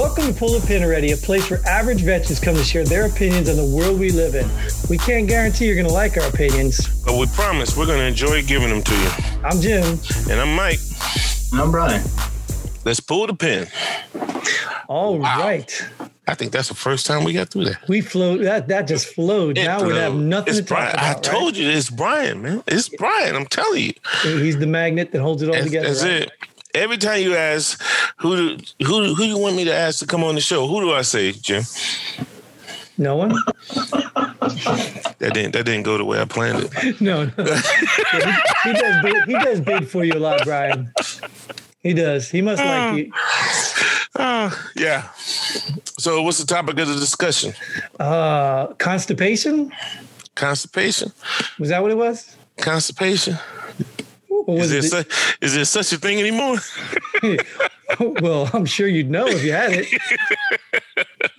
Welcome to Pull the Pin Already, a place where average veterans come to share their opinions on the world we live in. We can't guarantee you're going to like our opinions. But we promise we're going to enjoy giving them to you. I'm Jim. And I'm Mike. And I'm Brian. Let's pull the pin. All Wow. right, I think that's the first time we got through that. We flowed. That that just flowed. It now we have nothing It's to talk Brian. about. I right? told you it's Brian, man. It's Brian. I'm telling you. He's the magnet that holds it all That's, together. that's right? it. Every time you ask who do, who who you want me to ask to come on the show, who do I say, Jim? No one? That didn't that didn't go the way I planned it. No, no. Yeah, he, he does bid, he does bid for you a lot, Brian. He does. He must like you. Ah, yeah. So what's the topic of the discussion? Uh, constipation? Constipation? Was that what it was? Constipation? Or was Is there, it such, is there such a thing anymore? well, I'm sure you'd know if you had it.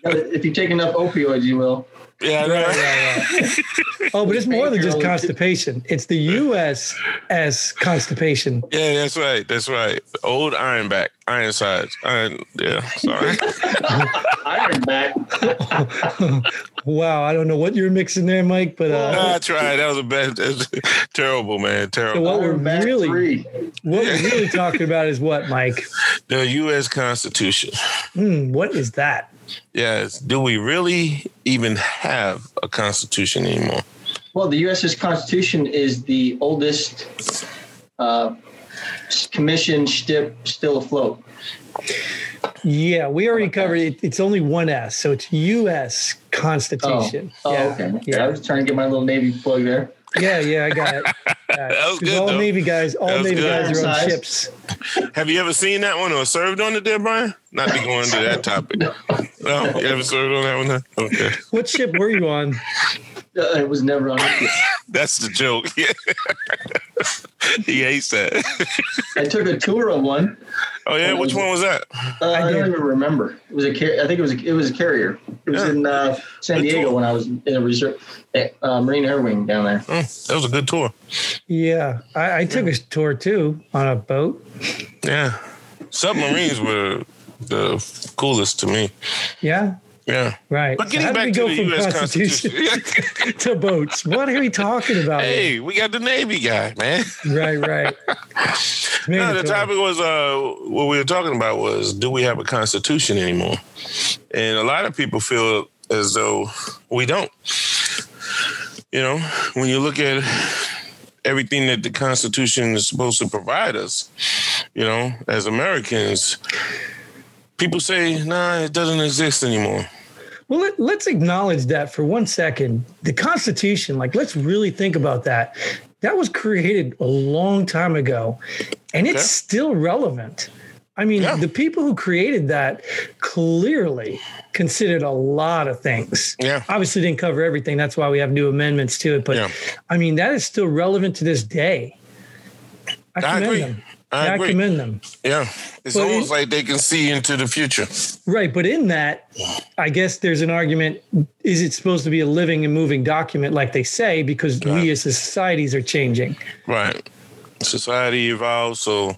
If you take enough opioids, you will. Yeah, Right, right, right. Oh, but it's more than just constipation. It's the U.S. as constipation. Yeah, that's right. That's right. Old Ironback, Ironsides. Iron, sides. yeah, sorry. Iron back. Wow, I don't know what you're mixing there, Mike, but uh, I tried. That was a bad. That's terrible, man. so Terrible. what we're Iron really three. what we're really talking about is what, Mike? The U.S. Constitution. Hmm, what is that? Yes. Do we really even have a constitution anymore? Well, the U.S.'s Constitution is the oldest uh, commission stip still afloat. Yeah, we already covered it. It's only one S, so it's U.S. Constitution. Oh, yeah, okay. I was trying to get my little Navy plug there. yeah, yeah. I got it. Got it. That was 'Cause good, all though. Navy guys, all Navy good. guys are on Size. ships. Have you ever seen that one or served on it, there, Brian? Not to go into that topic. No, you ever served on that one? Huh? Okay, What ship were you on? Uh, it was never on. that's the joke. he hates that. I took a tour of one. Oh yeah, which one was that? Uh, I, did. don't even remember. It was a car- I think it was a, it was a carrier. It was Yeah. in uh, San Good Diego tour. when I was in a reserve uh, Marine Air Wing down there. Mm, that was a good tour. Yeah, I, I took a tour too on a boat. Yeah, submarines were the coolest to me. Yeah, Yeah, right. but getting did back to the U.S. Constitution Constitution. to boats? What are we talking about? hey, we got the Navy guy, man. Right, right. No, the topic was uh, what we were talking about was do we have a constitution anymore? And a lot of people feel as though we don't. You know, when you look at everything that the Constitution is supposed to provide us, you know, as Americans, people say, nah, it doesn't exist anymore. Well, let, let's acknowledge that for one second. The Constitution, like, let's really think about that. That was created a long time ago, and it's still relevant. I mean, Yeah. the people who created that clearly considered a lot of things. Yeah. Obviously, didn't cover everything. That's why we have new amendments to it. But Yeah. I mean, that is still relevant to this day. I I commend agree. them. I I agree. commend them. Yeah. It's Well, almost it- like they can see into the future. Right, but in that, I guess there's an argument: is it supposed to be a living and moving document, like they say, because we as societies are changing? Right. Society evolves, so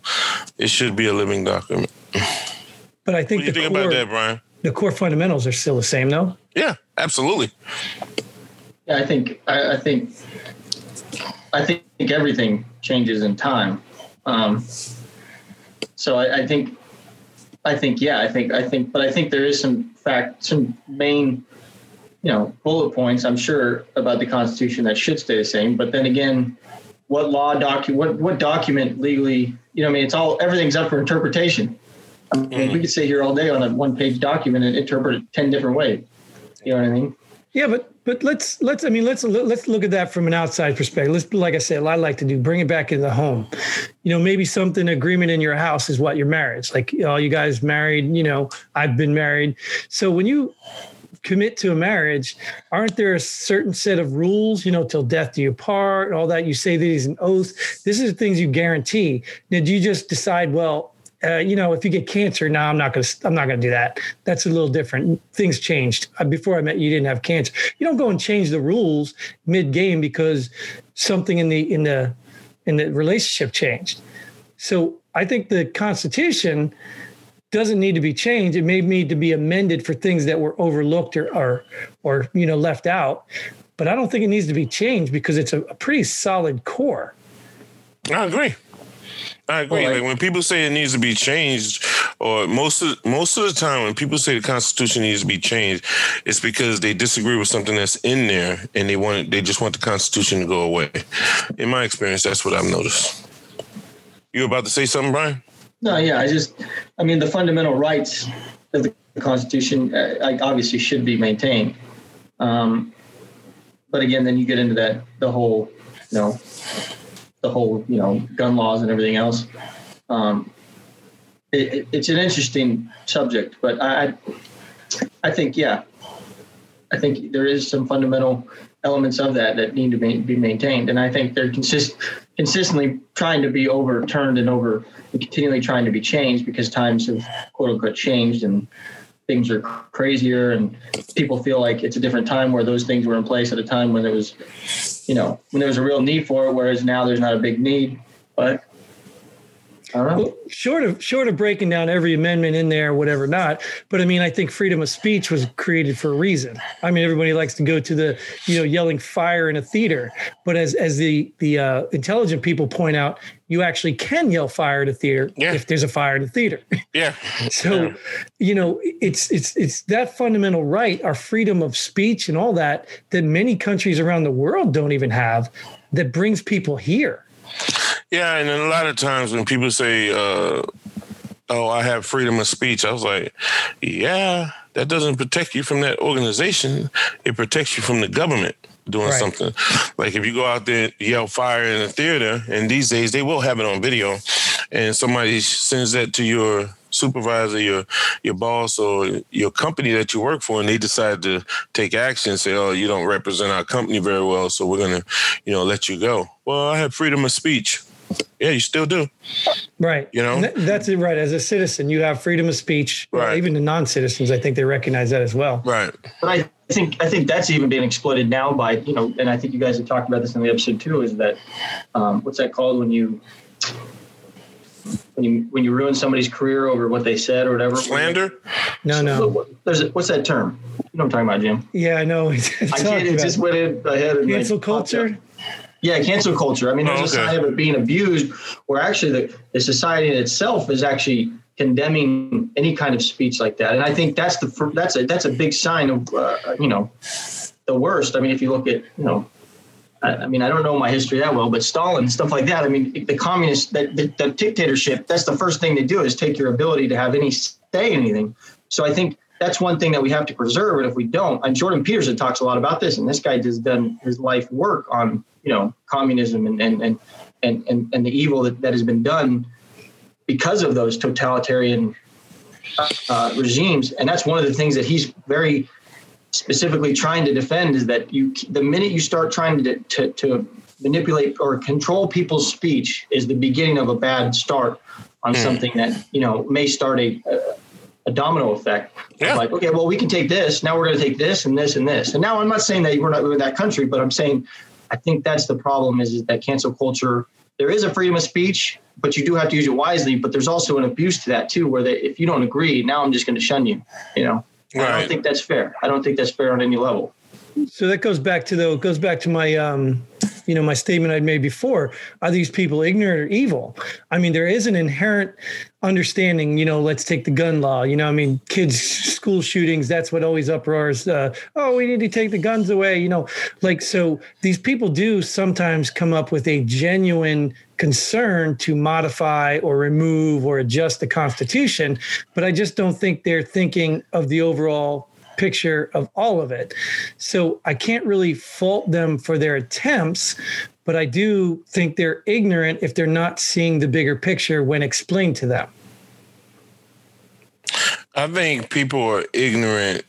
it should be a living document. But I What think do you the think core, about that, Brian? the core fundamentals are still the same, though. Yeah, absolutely. Yeah, I think I, I think I think everything changes in time. Um, so I, I think I think yeah, I think I think, but I think there is some fact, some main, you know, bullet points. I'm sure about the Constitution that should stay the same. But then again, what law docu what what document legally? You know, I mean, it's all everything's up for interpretation. I mean, we could sit here all day on a one page document and interpret it ten different ways. You know what I mean? Yeah, but but let's let's I mean let's let's look at that from an outside perspective. Let's like I said, I like to do bring it back in the home. You know, maybe something agreement in your house is what your marriage. Like all you guys married. You know, I've been married. So when you commit to a marriage, aren't there a certain set of rules? You know, till death do you part, all that. You say these an oath. This is things you guarantee. Did you just decide? Well, uh, you know, if you get cancer, now I'm not going to, I'm not going to do that. That's a little different. Things changed. Uh, Before I met you, you didn't have cancer. You don't go and change the rules mid game because something in the, in the, in the relationship changed. So I think the Constitution doesn't need to be changed. It may need to be amended for things that were overlooked or or, or you know left out. But I don't think it needs to be changed because it's a, a pretty solid core. I agree. I agree. Like when people say it needs to be changed, or most of most of the time when people say the Constitution needs to be changed, it's because they disagree with something that's in there and they want they just want the Constitution to go away. In my experience, that's what I've noticed. You about to say something, Brian? No, yeah, I just, I mean, the fundamental rights of the Constitution, uh, obviously, should be maintained. Um, but again, then you get into that the whole, you know, the whole, you know, gun laws and everything else. Um, it, it, it's an interesting subject, but I, I think, yeah, I think there is some fundamental elements of that that need to be, be maintained, and I think they're consist consistently trying to be overturned and over continually trying to be changed because times have quote unquote changed and things are crazier and people feel like it's a different time where those things were in place at a time when there was you know when there was a real need for it whereas now there's not a big need. But well, short of short of breaking down every amendment in there, whatever not. But I mean, I think freedom of speech was created for a reason. I mean, everybody likes to go to the you know yelling fire in a theater, but as as the the uh, intelligent people point out, you actually can yell fire at a theater yeah. if there's a fire in the theater. Yeah. so, yeah. you know, it's it's it's that fundamental right, our freedom of speech and all that that many countries around the world don't even have that brings people here. Yeah, and a lot of times when people say, uh, "Oh, I have freedom of speech," I was like, "Yeah, that doesn't protect you from that organization. It protects you from the government." doing right. something. Like if you go out there yell fire in a theater, and these days they will have it on video, and somebody sends that to your supervisor, your your boss, or your company that you work for, and they decide to take action, and say, "Oh, you don't represent our company very well, so we're gonna, you know, let you go." Well, I have freedom of speech. Yeah, you still do. Right. You know, th- that's it. Right. As a citizen, you have freedom of speech. Right. Well, even the non-citizens, I think they recognize that as well. Right. But I think I think that's even being exploited now by you know, and I think you guys have talked about this in the episode too. Is that um, what's that called when you when you when you ruin somebody's career over what they said or whatever. Slander. No, no. There's a, what's that term? You know what I'm talking about, Jim? Yeah, I know. I can't. It just went in my head. Cancel culture. Yeah, cancel culture. I mean, there's oh, okay. a side of it being abused where actually the, the society in itself is actually condemning any kind of speech like that. And I think that's the that's a that's a big sign of uh, you know the worst. I mean, if you look at you know I, mean, I don't know my history that well, but Stalin, stuff like that. I mean, the communist, that the, the, dictatorship, that's the first thing they do is take your ability to have any say in anything. So I think that's one thing that we have to preserve. And if we don't, and Jordan Peterson talks a lot about this, and this guy has done his life work on, you know, communism and, and, and, and, and, and the evil that, that has been done because of those totalitarian uh, regimes. And that's one of the things that he's very specifically trying to defend is that you the minute you start trying to, to, to manipulate or control people's speech is the beginning of a bad start on mm. something that you know may start a, a domino effect. Yeah. Like, okay, well, we can take this. Now we're going to take this and this and this. And now I'm not saying that we're not in that country, but I'm saying I think that's the problem is, is that cancel culture. There is a freedom of speech, but you do have to use it wisely. But there's also an abuse to that too, where they, if you don't agree, now I'm just going to shun you. You know. Right. I don't think that's fair. I don't think that's fair on any level. So that goes back to the goes back to my um, you know my statement I'd made before. Are these people ignorant or evil? I mean, there is an inherent understanding. You know, let's take the gun law. You know, I mean, kids school shootings. That's what always uproars. Uh, oh, we need to take the guns away. You know, like so these people do sometimes come up with a genuine concern to modify or remove or adjust the Constitution, but I just don't think they're thinking of the overall picture of all of it. So I can't really fault them for their attempts, but I do think they're ignorant if they're not seeing the bigger picture when explained to them. I think people are ignorant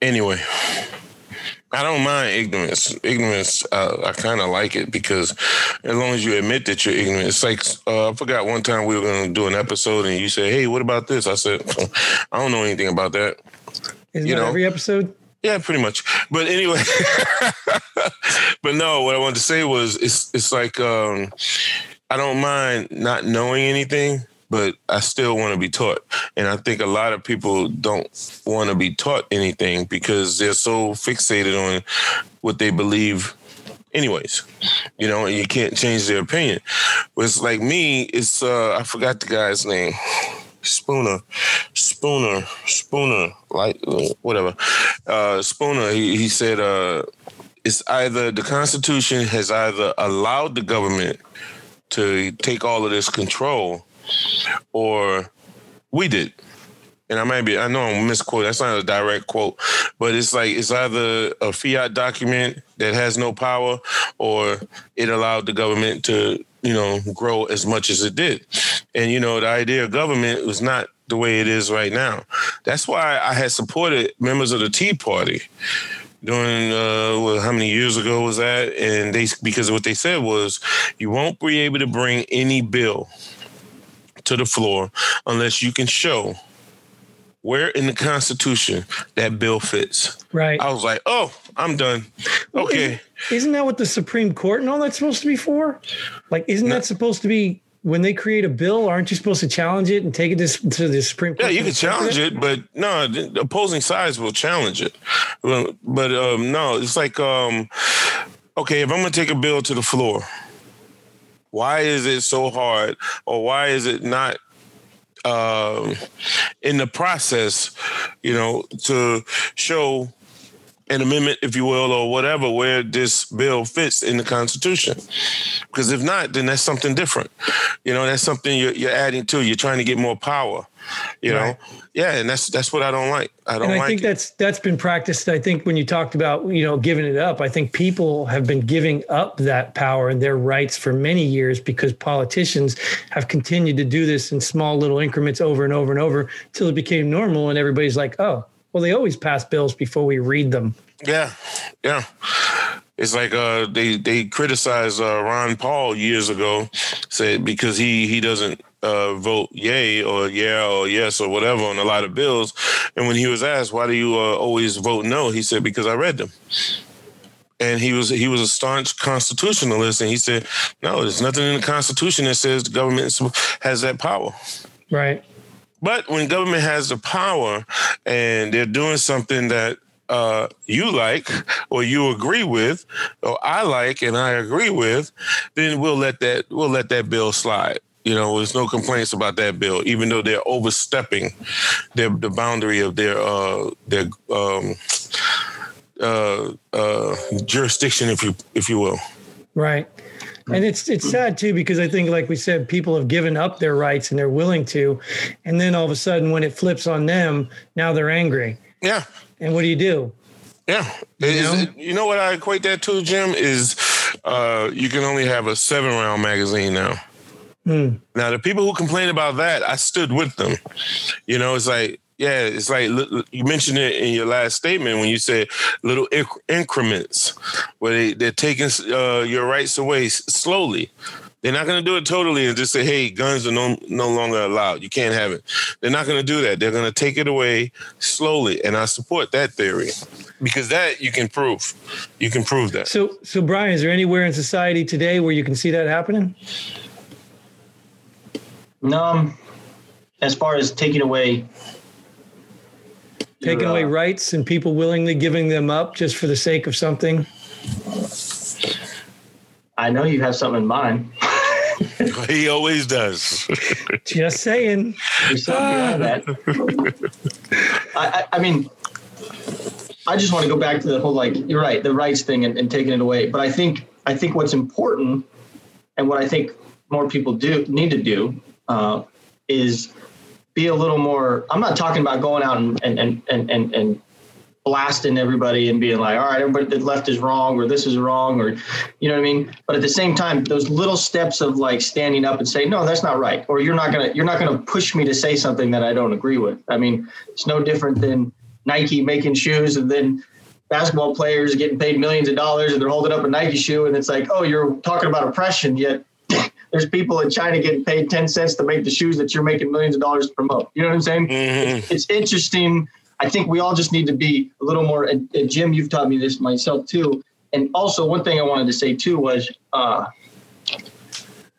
anyway. I don't mind ignorance. Ignorance, uh, I kind of like it because as long as you admit that you're ignorant, it's like uh, I forgot one time we were going to do an episode and you said, "Hey, what about this?" I said, "I don't know anything about that." Isn't you that know? every episode? Yeah, pretty much. But anyway, but no, what I wanted to say was it's it's like um, I don't mind not knowing anything, but I still want to be taught. And I think a lot of people don't want to be taught anything because they're so fixated on what they believe anyways you know and you can't change their opinion. But it's like me it's uh i forgot the guy's name. Spooner spooner spooner like whatever. Uh spooner he, he said uh it's either the constitution has either allowed the government to take all of this control or we did and I might be, I know I'm misquoting. That's not a direct quote, but it's like it's either a fiat document that has no power, or it allowed the government to, you know, grow as much as it did. And you know, the idea of government was not the way it is right now. That's why I had supported members of the Tea Party during uh, well, how many years ago was that? And they because of what they said was you won't be able to bring any bill to the floor unless you can show where in the Constitution that bill fits. Right. I was like, oh, I'm done. Okay. Isn't, isn't that what the Supreme Court and all that's supposed to be for? Like, isn't No. that supposed to be when they create a bill? Aren't you supposed to challenge it and take it to, to the Supreme Yeah, you can challenge it, but no, the opposing sides will challenge it. But um, no, it's like, um, okay, if I'm going to take a bill to the floor, why is it so hard, or why is it not um, in the process, you know, to show an amendment, if you will, or whatever, where this bill fits in the Constitution. Because if not, then that's something different. You know, that's something you're, you're adding to. You're trying to get more power. You Right. know, yeah, and that's that's what I don't like. I don't and I like think it. that's that's been practiced. I think when you talked about you know giving it up, I think people have been giving up that power and their rights for many years because politicians have continued to do this in small little increments over and over and over till it became normal, and everybody's like, oh, well, they always pass bills before we read them. Yeah, yeah. It's like uh, they they criticized uh, Ron Paul years ago, said because he he doesn't uh, vote yay or yeah or yes or whatever on a lot of bills, and when he was asked why do you uh, always vote no, he said because I read them. And he was he was a staunch constitutionalist, and he said, "No, there's nothing in the Constitution that says the government has that power." Right. But when government has the power and they're doing something that uh, you like or you agree with, or I like and I agree with, then we'll let that we'll let that bill slide. You know, there's no complaints about that bill, even though they're overstepping their the boundary of their uh, their um, uh, uh, jurisdiction, if you if you will. Right. And it's it's sad too because I think, like we said, people have given up their rights and they're willing to, and then all of a sudden, when it flips on them, now they're angry. Yeah, And what do you do? Yeah. You Is know? you know what I equate that to, Jim? Is uh, you can only have a seven round magazine now. Hmm. Now, the people who complain about that, I stood with them. You know, it's like, yeah, it's like li- li- you mentioned it in your last statement when you said little inc- increments where they, they're taking uh, your rights away slowly. They're not going to do it totally and just say, hey, guns are no, no longer allowed. You can't have it. They're not going to do that. They're going to take it away slowly. And I support that theory because that you can prove. You can prove that. So, so Brian, is there anywhere in society today where you can see that happening? No, um, as far as taking away, Taking your, away uh, rights and people willingly giving them up just for the sake of something? I know you have something in mind. he always does. Just saying. Something that. I, I, I mean, I just want to go back to the whole like you're right, the rights thing and, and taking it away. But I think I think what's important and what I think more people do need to do uh, is be a little more. I'm not talking about going out and and and and, and, blasting everybody and being like, all right, everybody that left is wrong or this is wrong or you know what I mean? But at the same time, those little steps of like standing up and saying, no, that's not right. Or you're not gonna you're not gonna push me to say something that I don't agree with. I mean, it's no different than Nike making shoes and then basketball players getting paid millions of dollars and they're holding up a Nike shoe and it's like, oh, you're talking about oppression, yet there's people in China getting paid 10 cents to make the shoes that you're making millions of dollars to promote. You know what I'm saying? Mhm. it's interesting. I think we all just need to be a little more. And, and Jim, you've taught me this myself too. And also, one thing I wanted to say too was uh,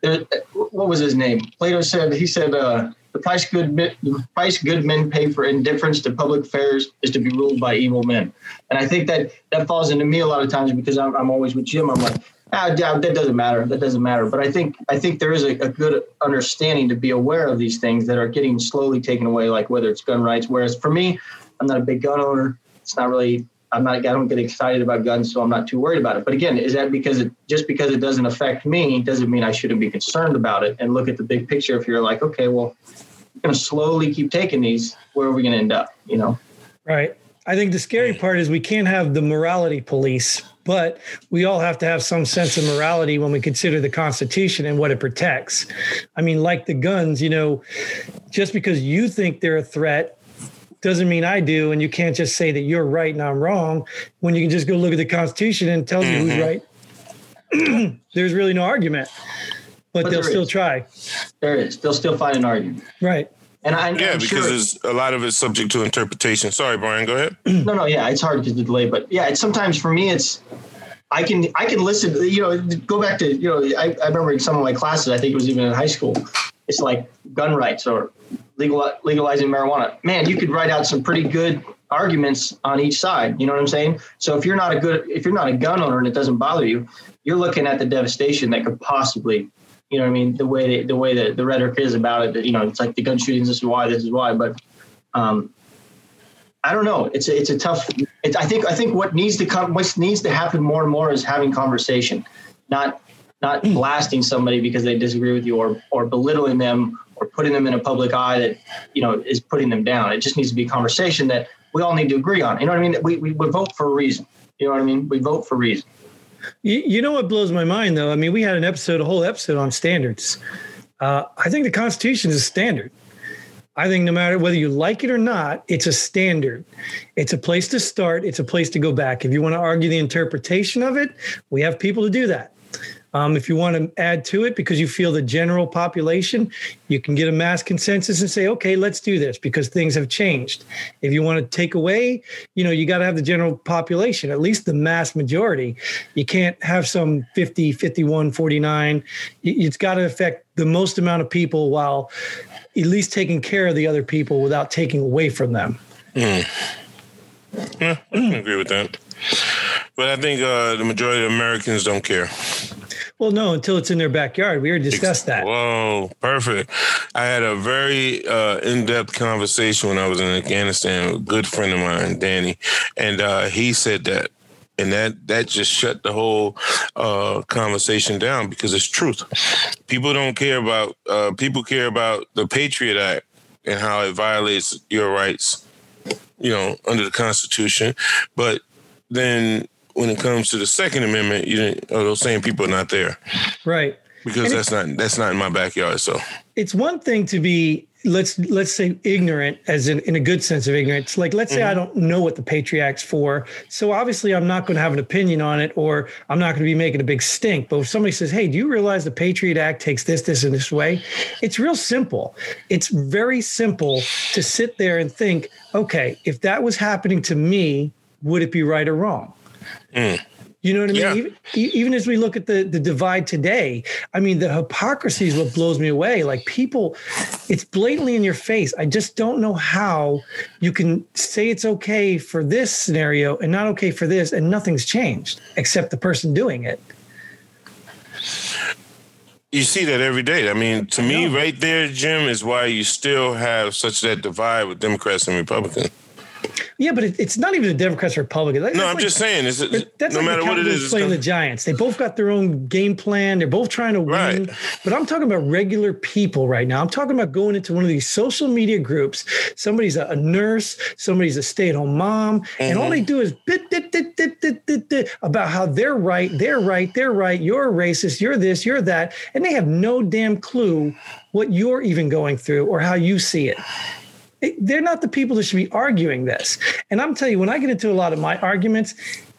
there, what was his name? Plato said he said uh, the price good the price good men pay for indifference to public affairs is to be ruled by evil men, and I think that that falls into me a lot of times because I'm, I'm always with Jim. I'm like, ah, that doesn't matter. That doesn't matter. But I think I think there is a, a good understanding to be aware of these things that are getting slowly taken away, like whether it's gun rights. Whereas for me, I'm not a big gun owner. It's not really I'm not I don't get excited about guns, so I'm not too worried about it. But again, is that because it just because it doesn't affect me doesn't mean I shouldn't be concerned about it and look at the big picture. If you're like, okay, well, I'm going to slowly keep taking these, where are we going to end up? You know? Right. I think the scary part is we can't have the morality police, but we all have to have some sense of morality when we consider the Constitution and what it protects. I mean, like the guns, you know, just because you think they're a threat doesn't mean I do. And you can't just say that you're right and I'm wrong when you can just go look at the Constitution and tell you who's mm-hmm. right. There's really no argument, but, but they'll still is. try. There is. They'll still find an argument. Right. And I, yeah, I'm because sure, a lot of it's subject to interpretation. Sorry, Brian, go ahead. no, no, yeah, it's hard to delay, but yeah, it's sometimes for me, it's I can I can listen. You know, go back to you know I, I remember in some of my classes. I think it was even in high school. It's like gun rights or legal, legalizing marijuana. Man, you could write out some pretty good arguments on each side. You know what I'm saying? So if you're not a good, if you're not a gun owner and it doesn't bother you, you're looking at the devastation that could possibly, you know what I mean? The way the way that the rhetoric is about it, that, you know, it's like the gun shootings, this is why, this is why. But um, I don't know. It's a, it's a tough. It's, I think I think what needs to come, what needs to happen more and more is having conversation, not not hmm. blasting somebody because they disagree with you or or belittling them or putting them in a public eye that you know is putting them down. It just needs to be a conversation that we all need to agree on. You know what I mean? We we, we vote for a reason. You know what I mean? We vote for a reason. You, you know what blows my mind though? I mean, we had an episode, a whole episode on standards. Uh, I think the Constitution is a standard. I think no matter whether you like it or not, it's a standard. It's a place to start. It's a place to go back. If you want to argue the interpretation of it, we have people to do that. Um, if you want to add to it because you feel the general population, you can get a mass consensus and say, okay, let's do this because things have changed. If you want to take away, you know, you got to have the general population, at least the mass majority. You can't have some 50, 51, 49. It's got to affect the most amount of people while at least taking care of the other people without taking away from them. Mm. Yeah, I agree with that. But I think uh, the majority of Americans don't care. Well, no, until it's in their backyard. We already discussed that. Whoa, perfect. I had a very uh, in-depth conversation when I was in Afghanistan with a good friend of mine, Danny, and uh, he said that, and that that just shut the whole uh, conversation down because it's truth. People don't care about. Uh, people care about the Patriot Act and how it violates your rights, you know, under the Constitution, but then when it comes to the Second Amendment, you didn't, oh, those same people are not there, right? Because and that's not that's not in my backyard. So it's one thing to be let's let's say ignorant as in, in a good sense of ignorance like let's say mm-hmm. i don't know what the patriot act's for so obviously i'm not going to have an opinion on it or i'm not going to be making a big stink but if somebody says hey do you realize the patriot act takes this this and this way it's real simple it's very simple to sit there and think okay if that was happening to me would it be right or wrong Mm. You know what I mean? Yeah. Even, even, as we look at the, the divide today, I mean, the hypocrisy is what blows me away. Like people, it's blatantly in your face. I just don't know how you can say it's okay for this scenario and not okay for this, and nothing's changed except the person doing it. You see that every day. I mean, to me, right there, Jim, is why you still have such that divide with Democrats and Republicans. Yeah, but it, it's not even the Democrats or Republicans. That's no, I'm like, just saying. Is it, that's no like matter the what it is, playing the Giants. They both got their own game plan. They're both trying to win. Right. But I'm talking about regular people right now. I'm talking about going into one of these social media groups. Somebody's a, nurse. Somebody's a stay-at-home mom, mm-hmm. and all they mm-hmm. do is bit, bit, bit, bit, bit, bit, bit, about how they're right, they're right, they're right. You're a racist. You're this. You're that, and they have no damn clue what you're even going through or how you see it they're not the people that should be arguing this. And I'm telling you, when I get into a lot of my arguments,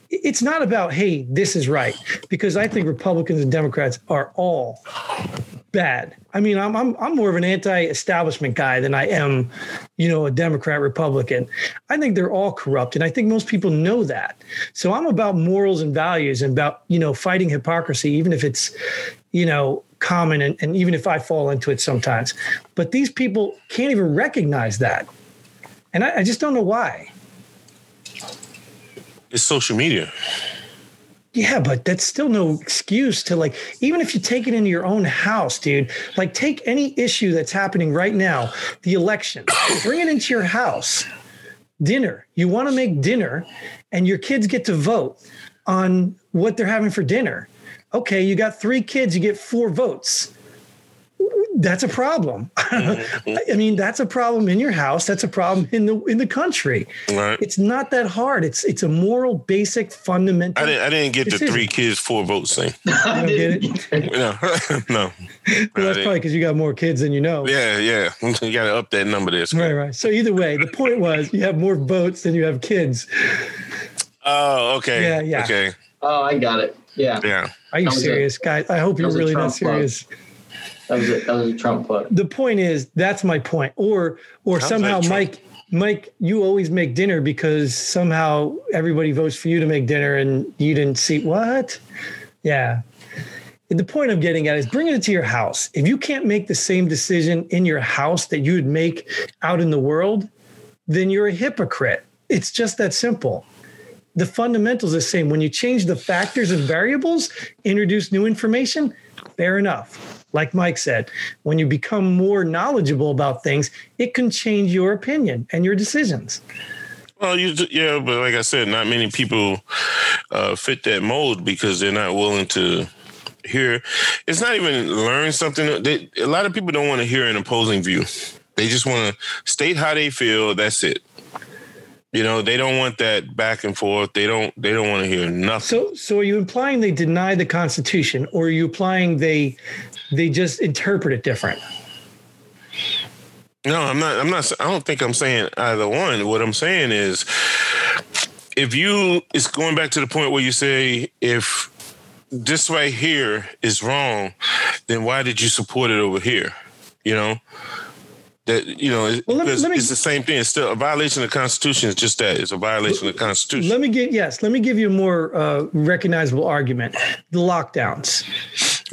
it's not about hey this is right because i think republicans and democrats are all bad. I mean i'm i'm, I'm more of an anti-establishment guy than i am you know a democrat republican. I think they're all corrupt and i think most people know that. So i'm about morals and values and about you know fighting hypocrisy even if it's you know common. And, and even if I fall into it sometimes, but these people can't even recognize that. And I, I just don't know why. It's social media. Yeah, but that's still no excuse to like, even if you take it into your own house, dude, like take any issue that's happening right now, the election, bring it into your house. Dinner. You want to make dinner and your kids get to vote on what they're having for dinner. Okay, you got three kids, you get four votes that's a problem. Mm-hmm. I mean, that's a problem in your house. That's a problem in the in the country. Right. It's not that hard. It's it's a moral, basic, fundamental. I didn't. I didn't get decision. the three kids, four votes thing. you don't get it? no, no. Well, that's probably because you got more kids than you know. Yeah, yeah. You got to up that number there. Right, right. So either way, the point was you have more votes than you have kids. Oh, okay. Yeah, yeah. Okay. Oh, I got it. Yeah. Yeah. Are you serious, guys? I hope you're really not serious. Club. That was a, that was a Trump quote. The point is, that's my point. Or or Sounds somehow like Mike Mike, you always make dinner because somehow everybody votes for you to make dinner and you didn't see what? Yeah. The point I'm getting at is bringing it to your house. If you can't make the same decision in your house that you would make out in the world, then you're a hypocrite. It's just that simple. The fundamentals are the same. When you change the factors and variables, introduce new information, fair enough like Mike said, when you become more knowledgeable about things, it can change your opinion and your decisions. Well, you, yeah, but like I said, not many people uh, fit that mold because they're not willing to hear. It's not even learn something. They, a lot of people don't want to hear an opposing view. They just want to state how they feel. That's it. You know, they don't want that back and forth. They don't. They don't want to hear nothing. So, so are you implying they deny the Constitution, or are you implying they they just interpret it different. No, I'm not. I'm not. I don't think I'm saying either one. What I'm saying is, if you, it's going back to the point where you say, if this right here is wrong, then why did you support it over here? You know, that you know well, me, me, it's the same thing. It's still a violation of the Constitution. It's just that it's a violation of the Constitution. Let me get yes. Let me give you a more uh, recognizable argument: the lockdowns.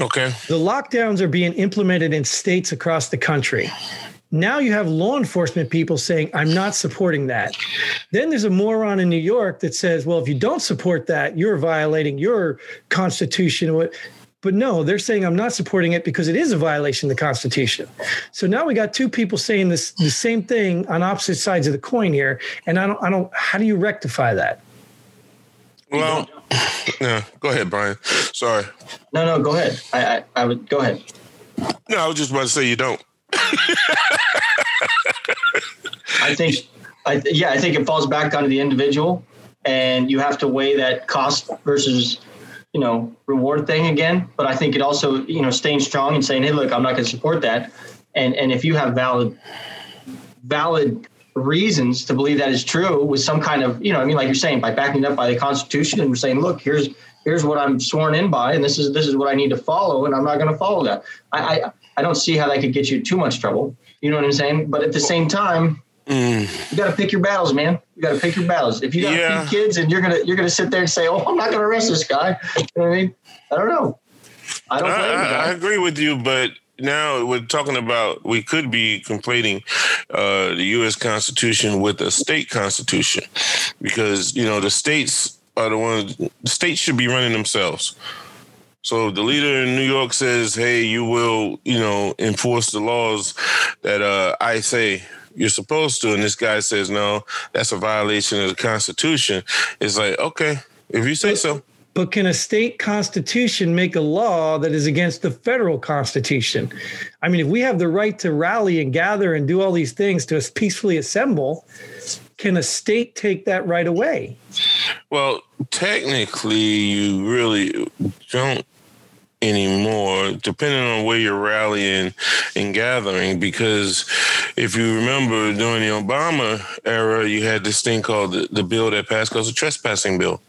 Okay. The lockdowns are being implemented in states across the country. Now you have law enforcement people saying, I'm not supporting that. Then there's a moron in New York that says, well, if you don't support that, you're violating your constitution. But no, they're saying I'm not supporting it because it is a violation of the Constitution. So now we got two people saying this the same thing on opposite sides of the coin here. And I don't I don't how do you rectify that? Well, yeah, go ahead, Brian. Sorry. No, no, go ahead. I, I, I would go ahead. No, I was just about to say you don't. I think, I, yeah, I think it falls back onto the individual, and you have to weigh that cost versus, you know, reward thing again. But I think it also, you know, staying strong and saying, hey, look, I'm not going to support that, and and if you have valid, valid reasons to believe that is true with some kind of, you know, I mean, like you're saying, by backing up by the Constitution and saying, look, here's here's what I'm sworn in by, and this is this is what I need to follow, and I'm not going to follow that. I, I I don't see how that could get you too much trouble. You know what I'm saying? But at the same time, mm. you got to pick your battles, man. You got to pick your battles. If you got yeah. kids and you're gonna you're gonna sit there and say, "Oh, I'm not gonna arrest this guy," you know what I mean? I don't know. I don't. I, I agree with you, but now we're talking about we could be conflating uh, the U.S. Constitution with a state constitution because you know the states are the ones. The states should be running themselves. So the leader in New York says, "Hey, you will, you know, enforce the laws that uh, I say." You're supposed to, and this guy says no. That's a violation of the Constitution. It's like okay, if you say so. But can a state constitution make a law that is against the federal constitution? I mean, if we have the right to rally and gather and do all these things to peacefully assemble, can a state take that right away? Well, technically, you really don't anymore, depending on where you're rallying and gathering. Because if you remember during the Obama era, you had this thing called the, the bill that passed called the trespassing bill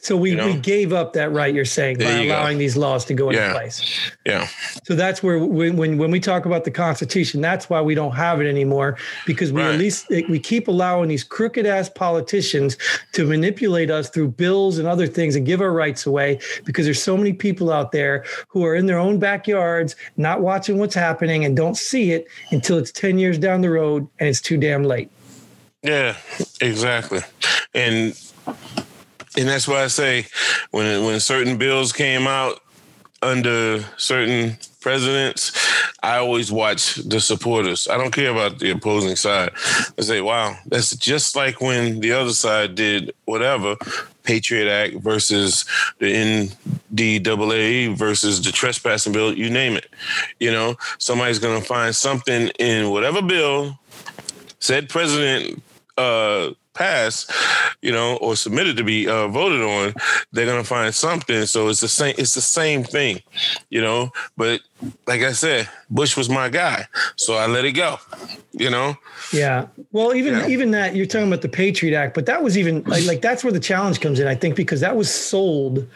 So we, You know? we gave up that right. You're saying by There you go. allowing these laws to go into Yeah. place. Yeah. So that's where when, when when we talk about the Constitution, that's why we don't have it anymore because we Right. at least we keep allowing these crooked ass politicians to manipulate us through bills and other things and give our rights away because there's so many people out there who are in their own backyards not watching what's happening and don't see it until it's 10 years down the road and it's too damn late. Yeah, exactly. And and that's why I say when when certain bills came out under certain presidents, I always watch the supporters. I don't care about the opposing side. I say, wow, that's just like when the other side did whatever, Patriot Act versus the NDAA versus the trespassing bill, you name it. You know, somebody's gonna find something in whatever bill said president uh passed, you know, or submitted to be uh, voted on, they're gonna find something. So it's the same. It's the same thing, you know. But like I said, Bush was my guy, so I let it go. You know. Yeah. Well, even Yeah. even that you're talking about the Patriot Act, but that was even like, like that's where the challenge comes in, I think, because that was sold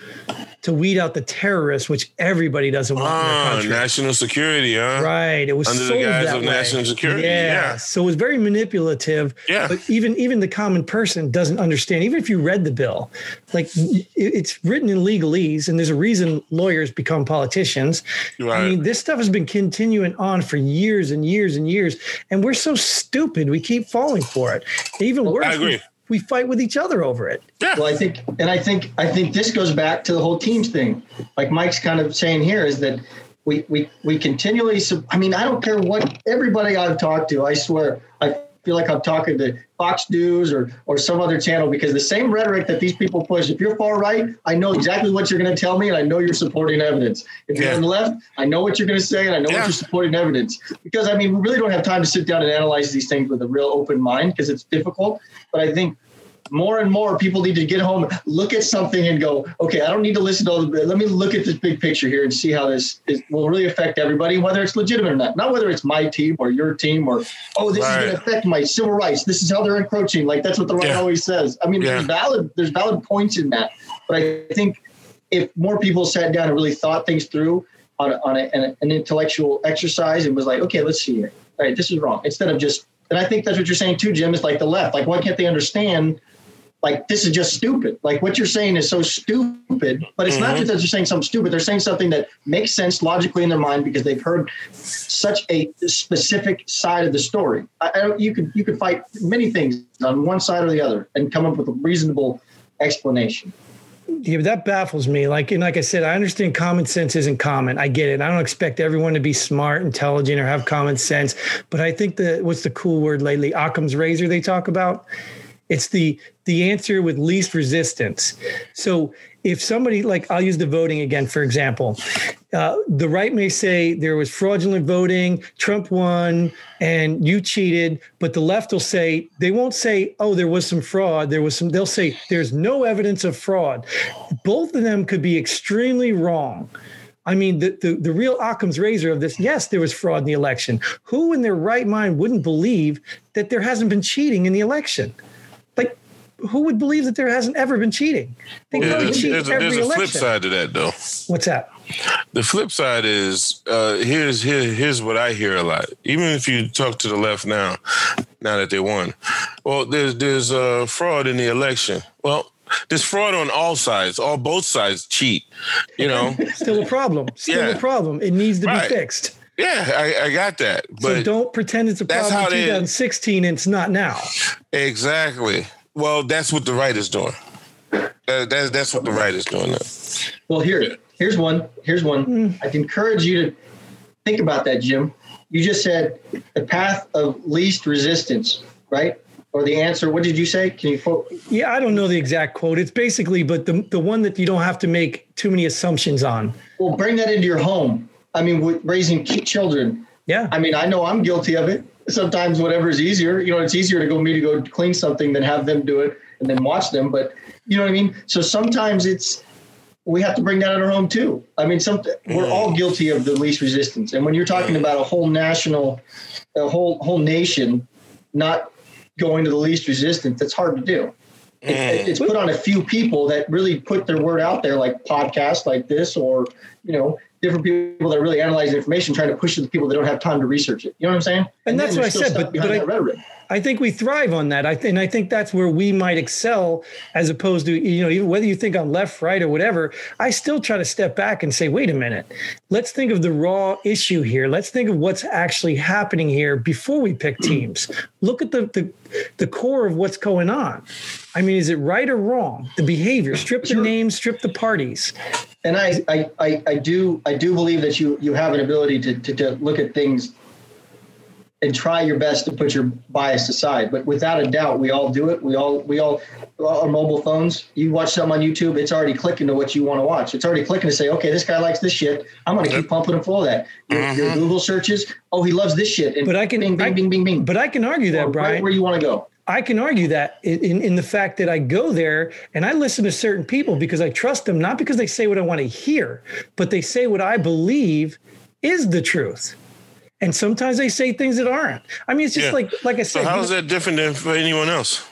to weed out the terrorists, which everybody doesn't want in their Ah, country. national security, huh? Right. It was Under the guise of way. national security, yeah. So it was very manipulative. Yeah. But even even the common person doesn't understand. Even if you read the bill, like it's written in legalese, and there's a reason lawyers become politicians. Right. I mean, this stuff has been continuing on for years and years and years, and we're so stupid. We keep falling for it. Even worse, I agree. We, we fight with each other over it. Yeah. Well, I think, and I think, I think this goes back to the whole teams thing. Like Mike's kind of saying here is that we we we continually. I mean, I don't care what everybody I've talked to. I swear, I feel like I'm talking to Fox News or or some other channel because the same rhetoric that these people push. If you're far right, I know exactly what you're going to tell me, and I know you're supporting evidence. If you're on the left, I know what you're going to say, and I know Yeah. what you're supporting evidence. Because I mean, we really don't have time to sit down and analyze these things with a real open mind because it's difficult. But I think more and more people need to get home, look at something and go, okay, I don't need to listen to all the, let me look at this big picture here and see how this is, will really affect everybody, whether it's legitimate or not. Not whether it's my team or your team or, oh, this is going to affect my civil rights. This is how they're encroaching. Like that's what the right Yeah. always says. I mean, Yeah. there's valid, there's valid points in that. But I think if more people sat down and really thought things through on, a, on a, an, an intellectual exercise and was like, okay, let's see here. All right, this is wrong. Instead of just, and I think that's what you're saying too, Jim, is like the left. Like, why can't they understand? Like, this is just stupid. Like, what you're saying is so stupid, but it's not Mhm. just that they're saying something stupid. They're saying something that makes sense logically in their mind because they've heard such a specific side of the story. I, I don't, you could you could fight many things on one side or the other and come up with a reasonable explanation. Yeah, but that baffles me. Like, and like I said, I understand common sense isn't common. I get it. I don't expect everyone to be smart, intelligent, or have common sense. But I think the what's the cool word lately? Occam's razor they talk about. It's the the answer with least resistance. So if somebody like I'll use the voting again for example, uh, the right may say there was fraudulent voting, Trump won, and you cheated, but the left will say they won't say, oh, there was some fraud. There was some. They'll say there's no evidence of fraud. Both of them could be extremely wrong. I mean, the, the, the real Occam's razor of this, yes, there was fraud in the election. Who in their right mind wouldn't believe that there hasn't been cheating in the election? Who would believe that there hasn't ever been cheating? They Yeah, there's, cheat there's a, every there's a flip side to that, though. What's that? The flip side is uh, here's here, here's what I hear a lot. Even if you talk to the left now, now that they won, well, there's there's uh, fraud in the election. Well, there's fraud on all sides. All both sides cheat. You know. Still a problem. Still Yeah. a problem. It needs to Right. be fixed. yeah, I, I got that. So But don't pretend it's a problem in they- 2016 and it's not now. exactly. Well, that's what the right is doing. That, that's that's what the right is doing. Now. Well, here, here's one. Here's one. Hmm. I'd encourage you to think about that, Jim. You just said the path of least resistance, right? Or the answer. What did you say? Can you quote? Yeah, I don't know the exact quote. It's basically, but the, the one that you don't have to make too many assumptions on. Well, bring that into your home. I mean, with raising children. Yeah. I mean, I know I'm guilty of it. Sometimes whatever is easier, you know, it's easier to go me to go clean something than have them do it and then watch them. But you know what I mean? So sometimes it's we have to bring that in our home too. I mean, some we're all mm. guilty of the least resistance. And when you're talking about a whole national, a whole whole nation not going to the least resistance, that's hard to do. It, mm. it's put on a few people that really put their word out there, like podcasts like this, or you know, different people that really analyze the information, trying to push it to people that don't have time to research it. You know what I'm saying? And, that's what I said. But, but I, I think we thrive on that. I th- and I think that's where we might excel as opposed to, you know, even whether you think I'm left, right, or whatever, I still try to step back and say, wait a minute, let's think of the raw issue here. Let's think of what's actually happening here before we pick teams. Look at the, the, the core of what's going on. I mean, is it right or wrong? The behavior, strip the names, strip the parties. And I, I, I, I do, I do believe that you, you have an ability to, to, to look at things and try your best to put your bias aside. But without a doubt, we all do it. We all we all our mobile phones. You watch something on YouTube, it's already clicking to what you want to watch. It's already clicking to say, okay, this guy likes this shit. I'm going to keep pumping him full of that. Your, mm-hmm. your, Google searches, oh, he loves this shit. And but I can bing, bing, I, bing, bing, bing. But I can argue that, Brian. Right where you want to go. I can argue that in, in the fact that I go there and I listen to certain people because I trust them, not because they say what I want to hear, but they say what I believe is the truth and sometimes they say things that aren't. I mean, it's just yeah. like like I said. So how is that different than for anyone else?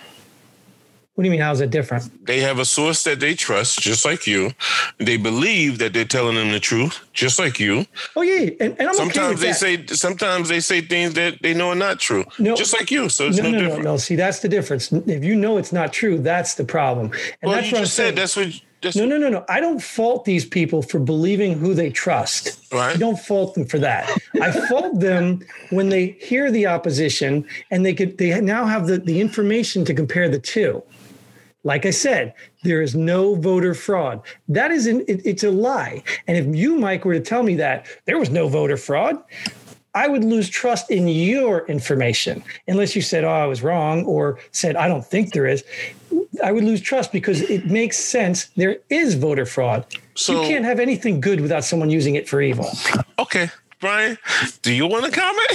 What do you mean? How is that different? They have a source that they trust, just like you. They believe that they're telling them the truth, just like you. Oh yeah, and, and I'm sometimes okay they say sometimes they say things that they know are not true, no, just like you. So it's no, no, no different. No, no, see, that's the difference. If you know it's not true, that's the problem. And well, that's you just said that's what no, no, no, no. I don't fault these people for believing who they trust. Right. I don't fault them for that. I fault them when they hear the opposition and they could they now have the, the information to compare the two. Like I said, there is no voter fraud. That is an, it, it's a lie. And if you, Mike, were to tell me that there was no voter fraud, I would lose trust in your information unless you said, oh, I was wrong, or said, I don't think there is. I would lose trust because it makes sense. There is voter fraud. So, you can't have anything good without someone using it for evil. Okay. Brian, do you want to comment?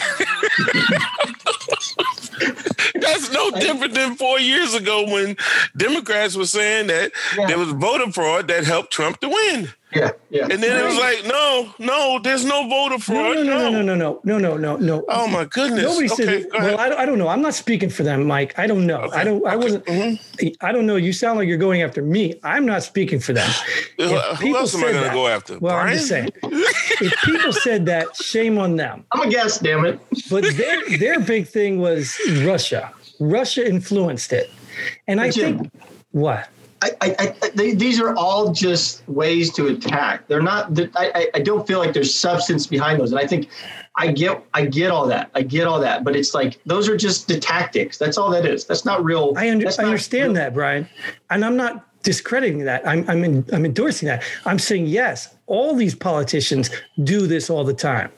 that's no different than four years ago when Democrats were saying that yeah. there was voter fraud that helped Trump to win. Yeah, yeah. And then right. it was like, no, no, there's no voter fraud. No, no, no, no, no, no, no, no. no. Oh my goodness. Nobody okay, said. Well, I don't, I don't know. I'm not speaking for them, Mike. I don't know. Okay. I don't. I wasn't. Mm-hmm. I don't know. You sound like you're going after me. I'm not speaking for them. Who else am I going to go after? Well, Brian? I'm just saying. if people said that, shame on them. I'm a guest. damn it. But their their big thing was Russia. Russia influenced it, and I Jim, think what I, I, I they, these are all just ways to attack. They're not. I, I don't feel like there's substance behind those, and I think I get I get all that. I get all that, but it's like those are just the tactics. That's all that is. That's not real. I, under, I understand real. that, Brian, and I'm not discrediting that. I'm I'm in, I'm endorsing that. I'm saying yes. All these politicians do this all the time.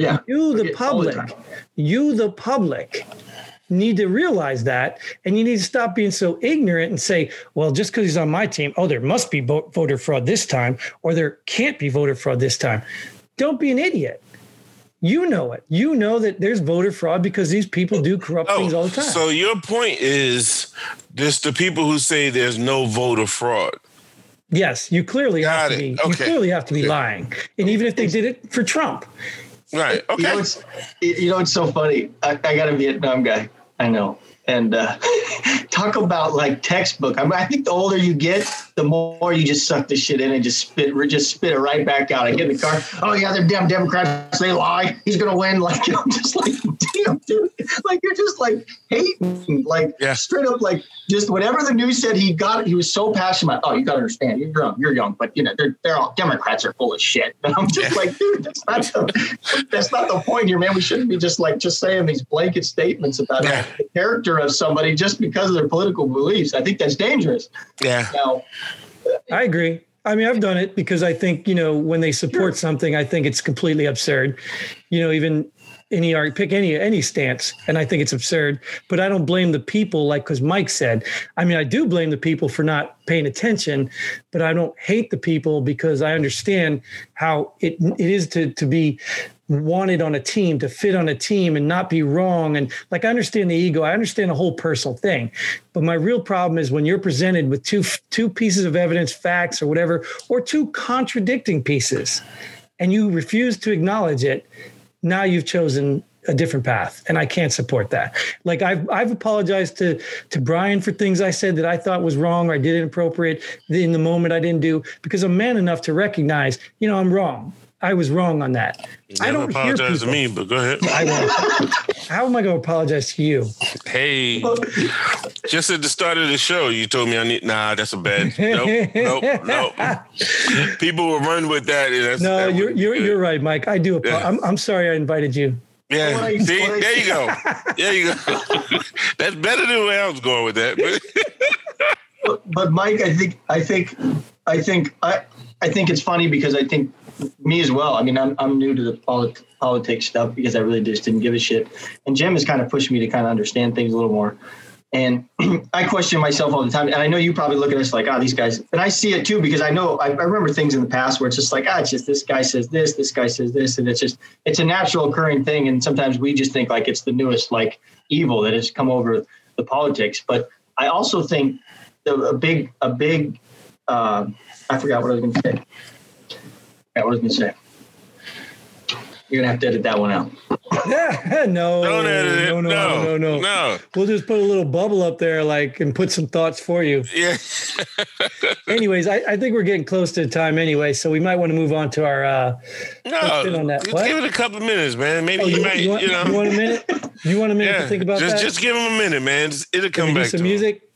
Yeah. You the public. The you the public need to realize that and you need to stop being so ignorant and say well just because he's on my team oh there must be voter fraud this time or there can't be voter fraud this time. Don't be an idiot. You know it. You know that there's voter fraud because these people do corrupt oh, things all the time. so your point is this the people who say there's no voter fraud. Yes you clearly Got have to be okay. you clearly have to be okay. lying. And even if they did it for trump Right. Okay. You know, it's, you know, it's so funny. I, I got a Vietnam guy. I know. And uh, talk about like textbook. I, mean, I think the older you get, the more you just suck the shit in and just spit, just spit it right back out. I get in the car. Oh yeah, they're damn Democrats. They lie. He's gonna win. Like I'm just like, damn, dude. Like you're just like hating, like yeah. straight up, like just whatever the news said. He got. He was so passionate. About, oh, you gotta understand. You're young. You're young, but you know they're they're all Democrats are full of shit. And I'm just yeah. like, dude, that's not the, that's not the point here, man. We shouldn't be just like just saying these blanket statements about yeah. the character of somebody just because of their political beliefs. I think that's dangerous. Yeah. Now I agree. I mean, I've done it because I think, you know, when they support sure. something, I think it's completely absurd. You know, even any art, pick any any stance, and I think it's absurd. But I don't blame the people, like because Mike said. I mean, I do blame the people for not paying attention, but I don't hate the people because I understand how it it is to to be wanted on a team, to fit on a team and not be wrong. And like I understand the ego, I understand the whole personal thing. But my real problem is when you're presented with two two pieces of evidence, facts or whatever, or two contradicting pieces, and you refuse to acknowledge it, now you've chosen a different path, and I can't support that. Like I've I've apologized to to Brian for things I said that I thought was wrong or I did inappropriate in the moment I didn't do because I'm man enough to recognize, you know, I'm wrong. I was wrong on that. Never I don't apologize to me, but go ahead. I won't. How am I going to apologize to you? Hey, just at the start of the show, you told me I need. Nah, that's a bad. Nope, nope, nope. People will run with that. no, that you're you're you're right, Mike. I do. Yeah. I'm I'm sorry I invited you. Yeah, see, there you go. There you go. that's better than where I was going with that. but, but Mike, I think I think I think I I think it's funny because I think me as well. I mean, I'm, I'm new to the polit- politics stuff because I really just didn't give a shit. And Jim has kind of pushed me to kind of understand things a little more. And I question myself all the time. And I know you probably look at us like, oh, these guys. And I see it too because I know I, I remember things in the past where it's just like, ah, it's just this guy says this, this guy says this, and it's just it's a natural occurring thing. And sometimes we just think like it's the newest like evil that has come over the politics. But I also think the, a big a big uh, I forgot what I was going to say. Yeah, what was I going to say? You're gonna have to edit that one out. Yeah, no, don't edit it. No, no, no, no, no, no. We'll just put a little bubble up there, like, and put some thoughts for you. Yeah. Anyways, I, I, think we're getting close to time anyway, so we might want to move on to our. uh No, on that. What? give it a couple minutes, man. Maybe oh, you, you, might. You, want, you know, you want a minute? You want a minute yeah, to think about just, that? Just give him a minute, man. It'll come back. some music.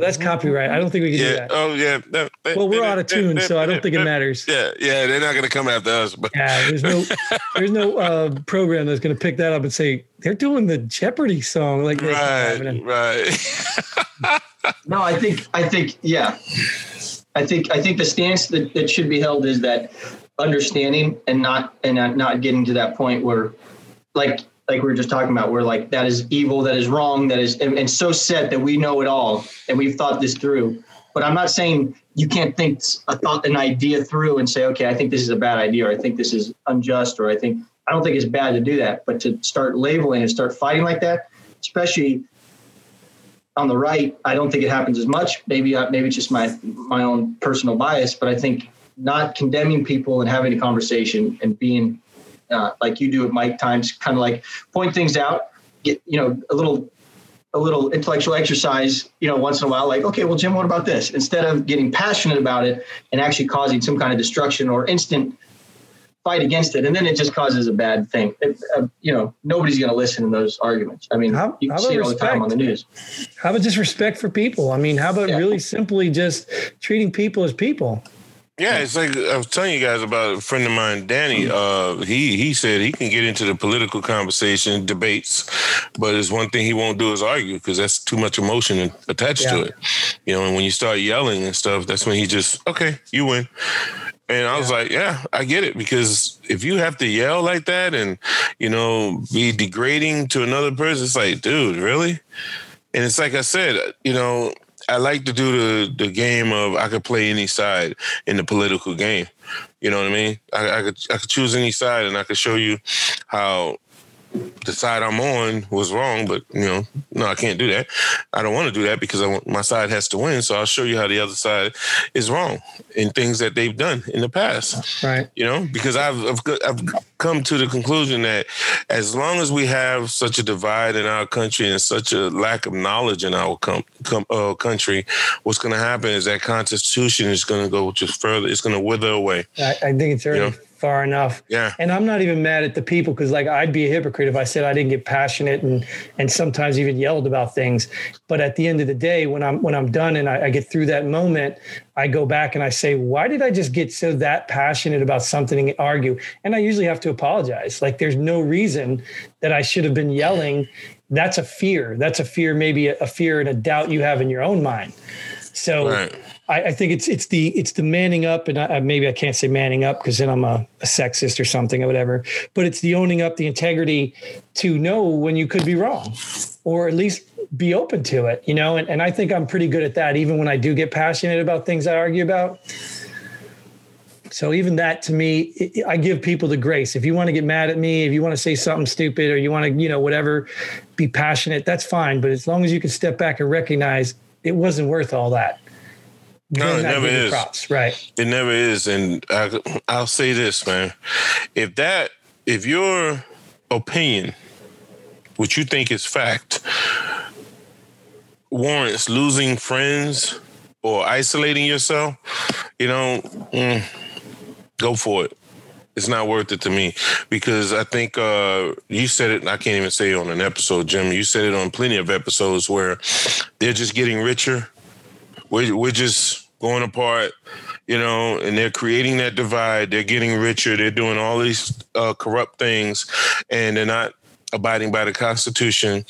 That's copyright. I don't think we can yeah. do that. Oh yeah. That, that, well, we're out of tune, so I don't think it matters. Yeah, yeah. They're not going to come after us. But yeah, there's no, there's no uh, program that's going to pick that up and say they're doing the Jeopardy song. Like right, right. no, I think, I think, yeah. I think, I think the stance that, that should be held is that understanding and not and not getting to that point where, like like we were just talking about, we're like that is evil, that is wrong, that is and, and so set that we know it all and we've thought this through. But I'm not saying you can't think a thought, an idea through and say, okay, I think this is a bad idea, or I think this is unjust, or I think I don't think it's bad to do that. But to start labeling and start fighting like that, especially on the right, I don't think it happens as much. Maybe uh, maybe it's just my my own personal bias, but I think not condemning people and having a conversation and being uh, like you do at Mike times, kind of like point things out, get you know a little a little intellectual exercise, you know, once in a while, like, okay, well, Jim, what about this? Instead of getting passionate about it and actually causing some kind of destruction or instant fight against it, and then it just causes a bad thing. It, uh, you know, nobody's going to listen in those arguments. I mean, how, you see it all the time on the news. How about just respect for people? I mean, how about yeah. really simply just treating people as people? Yeah, it's like I was telling you guys about a friend of mine, Danny. Mm-hmm. Uh, he he said he can get into the political conversation, debates, but it's one thing he won't do is argue because that's too much emotion attached yeah. to it. You know, and when you start yelling and stuff, that's when he just okay, you win. And I yeah. was like, yeah, I get it because if you have to yell like that and you know be degrading to another person, it's like, dude, really? And it's like I said, you know, I like to do the the game of I could play any side in the political game. You know what I mean? I, I could I could choose any side, and I could show you how the side I'm on was wrong, but you know, no, I can't do that. I don't want to do that because I want, my side has to win. So I'll show you how the other side is wrong in things that they've done in the past. Right. You know, because I've, I've, I've come to the conclusion that as long as we have such a divide in our country and such a lack of knowledge in our com, com, uh, country, what's going to happen is that Constitution is going to go just further. It's going to wither away. I, I think it's very. You know? Far enough. Yeah. And I'm not even mad at the people because like I'd be a hypocrite if I said I didn't get passionate and and sometimes even yelled about things. But at the end of the day, when I'm when I'm done and I, I get through that moment, I go back and I say, why did I just get so that passionate about something and argue? And I usually have to apologize. Like there's no reason that I should have been yelling. That's a fear. That's a fear, maybe a, a fear and a doubt you have in your own mind. So right. I, I, think it's it's the it's the manning up, and I, maybe I can't say manning up because then I'm a, a, sexist or something or whatever. But it's the owning up, the integrity to know when you could be wrong, or at least be open to it. You know, and, and I think I'm pretty good at that, even when I do get passionate about things I argue about. So even that to me, I give people the grace. If you want to get mad at me, if you want to say something stupid, or you want to, you know, whatever, be passionate. That's fine. But as long as you can step back and recognize it wasn't worth all that no, it never is. Props, right. It never is. And I, I'll say this, man. If that if your opinion, which you think is fact, warrants losing friends or isolating yourself, you know, mm, go for it. It's not worth it to me because I think uh, you said it. I can't even say it on an episode, Jim. You said it on plenty of episodes where they're just getting richer. We're, we're just going apart, you know, and they're creating that divide. They're getting richer. They're doing all these uh, corrupt things, and they're not abiding by the Constitution.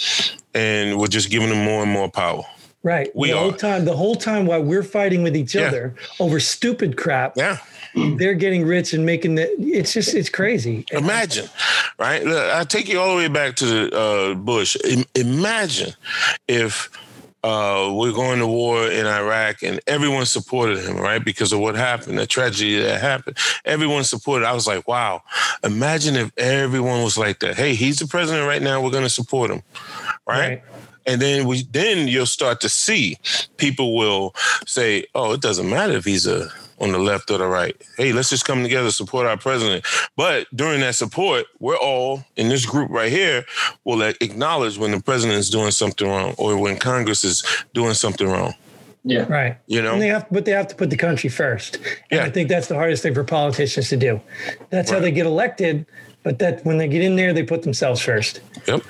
And we're just giving them more and more power. Right. We the are. whole time the whole time while we're fighting with each Yeah. other over stupid crap, Yeah. they're getting rich and making the it's just it's crazy. Imagine, right? Look, I take you all the way back to the uh, Bush. Im- imagine if uh, we're going to war in Iraq and everyone supported him, right? Because of what happened, the tragedy that happened. Everyone supported. I was like, wow. Imagine if everyone was like that. Hey, he's the president right now. We're going to support him, right? Right. And then we then you'll start to see people will say, "Oh, it doesn't matter if he's a on the left or the right. Hey, let's just come together support our president." But during that support, we're all in this group right here will acknowledge when the president is doing something wrong or when Congress is doing something wrong. Yeah. Right. You know? And they have but they have to put the country first. And Yeah. I think that's the hardest thing for politicians to do. That's how they get elected, but that when they get in there, they put themselves first. Yep.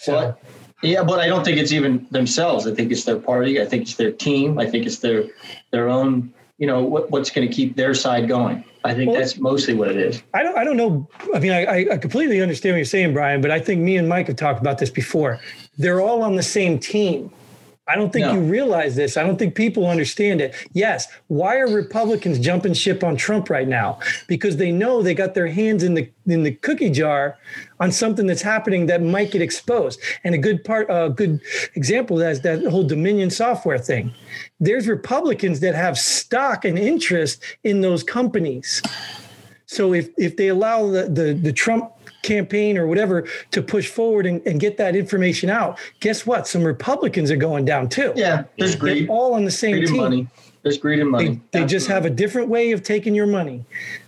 So But, yeah, but I don't think it's even themselves. I think it's their party. I think it's their team. I think it's their their own. You know what, what's going to keep their side going. I think Well- that's mostly what it is. I don't I don't know. I mean, I, I- I completely understand what you're saying, Brian, but I think me and Mike have talked about this before. They're all on the same team. I don't think No. you realize this. I don't think people understand it. Yes, why are Republicans jumping ship on Trump right now? Because they know they got their hands in the in the cookie jar on something that's happening that might get exposed. And a good part, a good example of that is that whole Dominion software thing. There's Republicans that have stock and interest in those companies. So if if they allow the the, the Trump campaign or whatever to push forward and, and get that information out, guess what? Some Republicans are going down too. Yeah, there's They're all on the same greed and team. money. There's greed and money. They, they just have a different way of taking your money,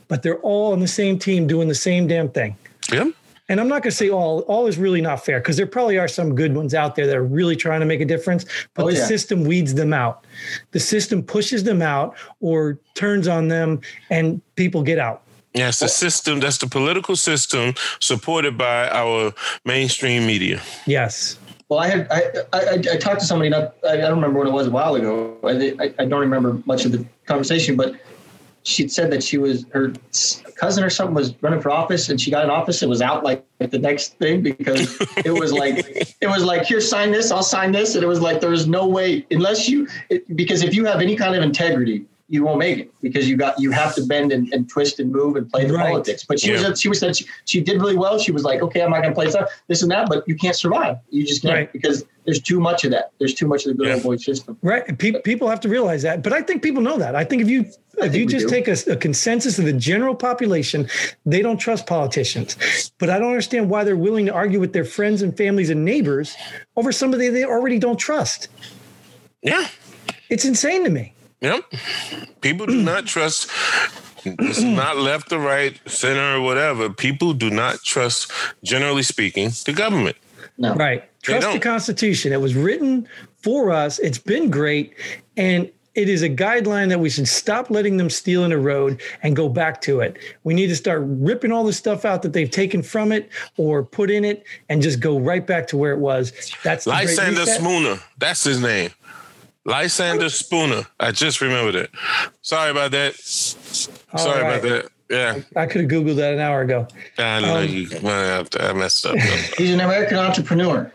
but they're all on the same team doing the same damn thing. Yep. And I'm not going to say all all is really not fair because there probably are some good ones out there that are really trying to make a difference, but Oh, the yeah. system weeds them out. The system pushes them out or turns on them, and people get out. Yeah, it's the system. That's the political system supported by our mainstream media. Yes. Well, I had I, I, I talked to somebody. Not I, I don't remember when it was a while ago. I, I, I don't remember much of the conversation, but she'd said that she was her cousin or something was running for office, and she got an office and was out like the next thing because it was like it was like here sign this, I'll sign this, and it was like there was no way unless you it, because if you have any kind of integrity. You won't make it because you got you have to bend and, and twist and move and play the Right. politics. But she Yeah. was she was said she, she did really well. She was like, okay, I'm not going to play stuff, this and that, but you can't survive. You just can't Right. because there's too much of that. There's too much of the good Yeah. old boy system. Right. And Pe- people have to realize that. But I think people know that. I think if you I if you just do. take a, a consensus of the general population, they don't trust politicians. But I don't understand why they're willing to argue with their friends and families and neighbors over somebody they already don't trust. Yeah. It's insane to me. Yep. People do not trust. It's not left or right, center or whatever. People do not trust, generally speaking, the government. No. Right. Trust the. Constitution. It was written for us. It's been great. And it is a guideline that we should stop letting them steal in a road and go back to it. We need to start ripping all the stuff out that they've taken from it or put in it and just go right back to where it was. That's the great Lysander reset. Spooner. That's his name. Lysander Spooner. I just remembered it. Sorry about that. All Sorry right. about that. Yeah. I could have Googled that an hour ago. I know Um, you I messed up. He's an American entrepreneur.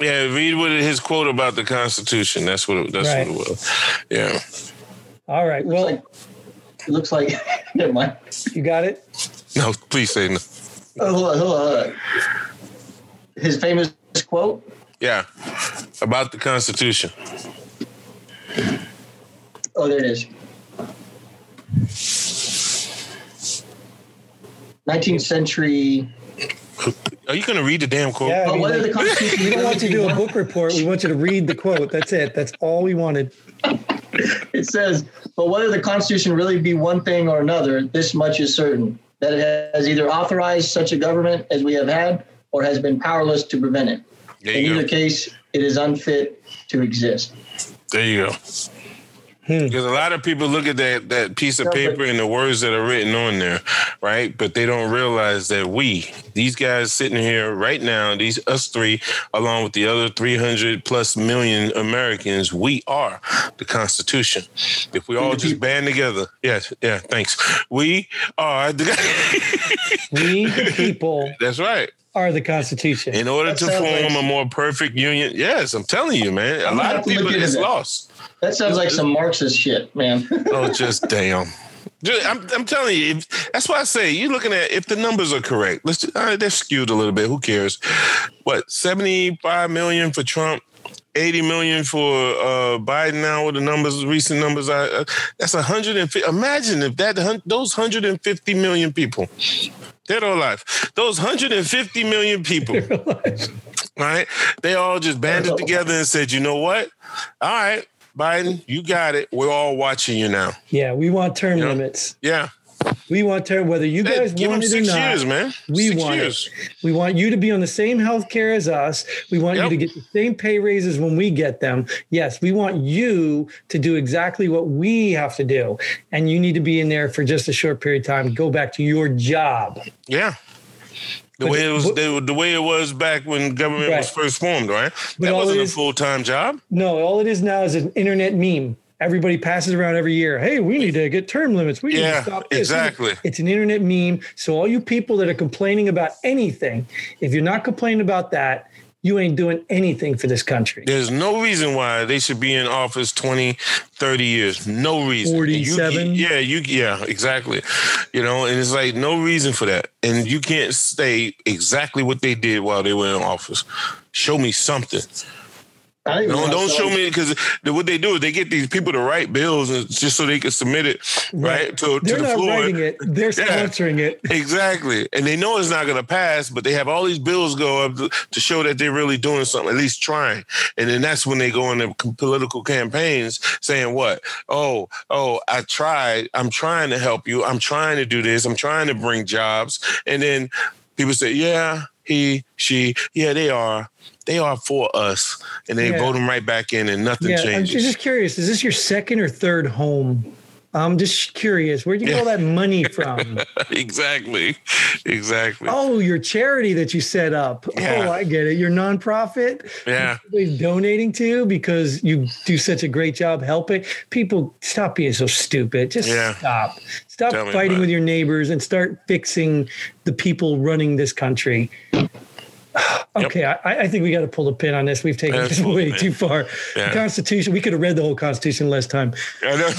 yeah, read what his quote about the Constitution. That's what it, that's Right. what it was. Yeah. All right. Well, like, it looks like never mind. you got it. No, please say no. Oh, hold on, hold on. His famous quote. Yeah. About the Constitution. Oh, there it is. 19th century. Are you gonna read the damn quote? Yeah. I mean, whether the Constitution we don't want you to do a book report. We want you to read the quote. That's it. That's all we wanted. It says, but whether the Constitution really be one thing or another, this much is certain. that it has either authorized such a government as we have had or has been powerless to prevent it. There In you either go. case, it is unfit to exist. There you go. Hmm. Because a lot of people look at that that piece of paper and the words that are written on there, right? But they don't realize that we, these guys sitting here right now, these us three, along with the other 300 plus million Americans, we are the Constitution. If we all just band together, yes, yeah, thanks. We are the. We, the people, That's right. Are the Constitution. In order That to form like- a more perfect union, yes, I'm telling you, man. A I'm lot of people into it's that. lost. That sounds like some Marxist shit, man. Oh, just damn. I'm, I'm telling you, if, that's why I say you're looking at if the numbers are correct. Let's all right, they're skewed a little bit. Who cares? What 75 million for Trump, 80 million for uh, Biden. Now with the numbers, recent numbers, I, uh, that's 150. Imagine if that those 150 million people, dead or alive, those 150 million people, right? They all just banded together and said, you know what? All right. Biden, you got it. We're all watching you now. yeah, we want term Yeah. limits. Yeah. We want term, whether you guys them want it or not. years, man. We six want years. it. We want you to be on the same health care as us. We want Yep. you to get the same pay raises when we get them. Yes, we want you to do exactly what we have to do. And you need to be in there for just a short period of time. Go back to your job. Yeah. The But- way it was, the, the way it was back when government was first formed, right? But that wasn't it a full time job. No, all it is now is an internet meme. Everybody passes around every year. Hey, we need to get term limits. We need Yeah, to stop this. exactly. It's an internet meme. So all you people that are complaining about anything, if you're not complaining about that, you ain't doing anything for this country. There's no reason why they should be in office 20, 30 years. No reason. And you- 47? yeah, you yeah, exactly. You know, and it's like no reason for that. And you can't say exactly what they did while they were in office. Show me something. Think Don't, we don't also- show me because what they do is they get these people to write bills and just so they can submit it right, to, to They're the not floor. writing it. They're Yeah. sponsoring it. Exactly, and they know it's not going to pass, but they have all these bills go up to, to show that they're really doing something, at least trying. And then that's when they go into political campaigns saying, "What? Oh, oh, I tried. I'm trying to help you. I'm trying to do this. I'm trying to bring jobs." And then people say, "Yeah, he, she, yeah, they are." They are for us, and they Yeah. vote them right back in, and nothing Yeah, I'm just curious. Is this your second or third home? I'm just curious. Where'd you get all that money from? exactly, exactly. oh, your charity that you set up. Yeah. Oh, I get it. Your nonprofit. Yeah. Donating to because you do such a great job helping people. Stop being so stupid. Just Yeah. stop. Stop Tell fighting with your neighbors and start fixing the people running this country. Okay, I, I think we got to pull the pin on this. We've taken this way too far. Yeah. Constitution. We could have read the whole Constitution less time. I know.